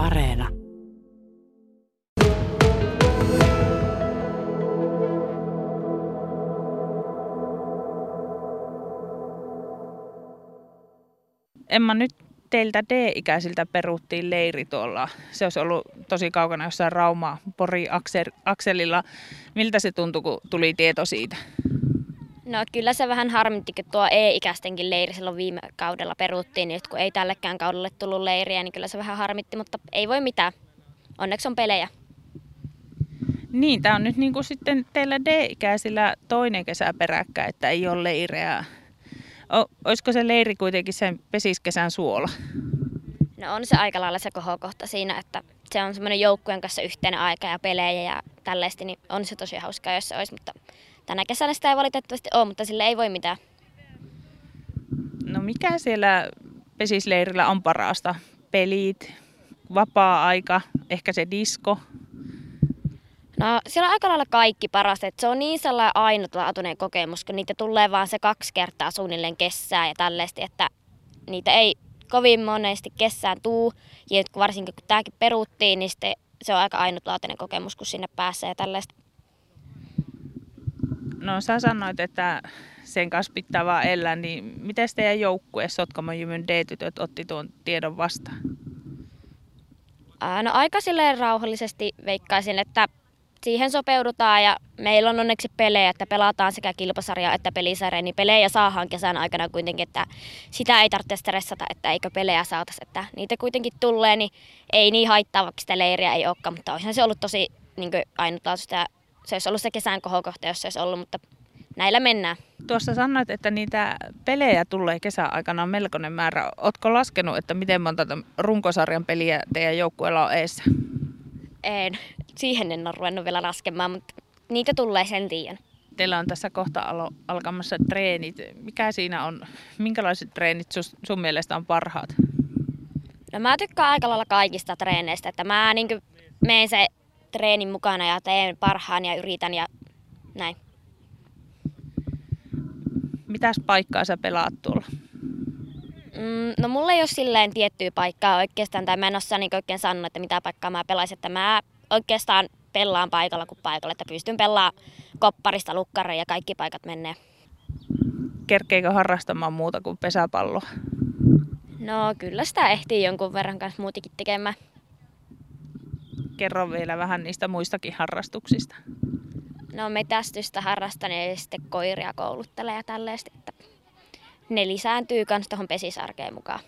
Areena. Emma, nyt teiltä D-ikäisiltä peruttiin leiri tuolla. Se olisi ollut tosi kaukana jossain Rauma Pori akselilla. Miltä se tuntui, kun tuli tieto siitä? No kyllä se vähän harmitti, kun tuo E-ikäistenkin leiri silloin viime kaudella peruttiin, niin kun ei tällekään kaudelle tullut leiriä, niin kyllä se vähän harmitti, mutta ei voi mitään. Onneksi on pelejä. Niin, tämä on nyt niin kuin sitten teillä D-ikäisillä toinen kesä peräkkäin, että ei ole leirejä. O, olisiko se leiri kuitenkin sen pesiskesän suola? No on se aika lailla se kohokohta siinä, että se on semmoinen joukkueen kanssa yhteinen aika ja pelejä ja tällaista, niin on se tosi hauskaa, jos se olisi, mutta tänä kesänä sitä ei valitettavasti ole, mutta sille ei voi mitään. No mikä siellä pesisleirillä on parasta? Pelit, vapaa-aika, ehkä se disko? No siellä on aika lailla kaikki parasta. että se on niin sellainen ainutlaatuinen kokemus, kun niitä tulee vaan se kaksi kertaa suunnilleen kessään ja tällaista, että niitä ei kovin monesti kessään tuu. Ja varsinkin kun tämäkin peruttiin, niin se on aika ainutlaatuinen kokemus, kun sinne pääsee ja tällaista. No sä sanoit, että sen kanssa pitää vaan elää, niin miten teidän joukkue Sotkamon Jymyn D-tytöt otti tuon tiedon vastaan? no aika silleen rauhallisesti veikkaisin, että siihen sopeudutaan ja meillä on onneksi pelejä, että pelataan sekä kilpasarja että pelisarja, niin pelejä saadaan kesän aikana kuitenkin, että sitä ei tarvitse stressata, että eikö pelejä saataisi, että niitä kuitenkin tulee, niin ei niin haittaa, vaikka sitä leiriä ei olekaan, mutta olisihan se ollut tosi niin ainutlaatuista ja se olisi ollut se kesän kohokohta, jos se olisi ollut, mutta näillä mennään. Tuossa sanoit, että niitä pelejä tulee kesäaikana melkoinen määrä. Oletko laskenut, että miten monta runkosarjan peliä teidän joukkueella on eessä? En. Siihen en ole ruvennut vielä laskemaan, mutta niitä tulee sen tiedän. Teillä on tässä kohta alo- alkamassa treenit. Mikä siinä on? Minkälaiset treenit sun mielestä on parhaat? No mä tykkään aika lailla kaikista treeneistä, että mä niin menen se treenin mukana ja teen parhaan ja yritän ja näin. Mitäs paikkaa sä pelaat tuolla? Mm, no mulla ei ole silleen tiettyä paikkaa oikeastaan, tai mä en osaa niin oikein sanoa, että mitä paikkaa mä pelaisin, että mä oikeastaan pelaan paikalla kuin paikalla, että pystyn pelaamaan kopparista lukkariin ja kaikki paikat menee. Kerkeekö harrastamaan muuta kuin pesäpalloa? No kyllä sitä ehtii jonkun verran kanssa muutikin tekemään kerro vielä vähän niistä muistakin harrastuksista. No metästystä harrastan ja sitten koiria kouluttelee ja tällaista, että ne lisääntyy myös tuohon pesisarkeen mukaan.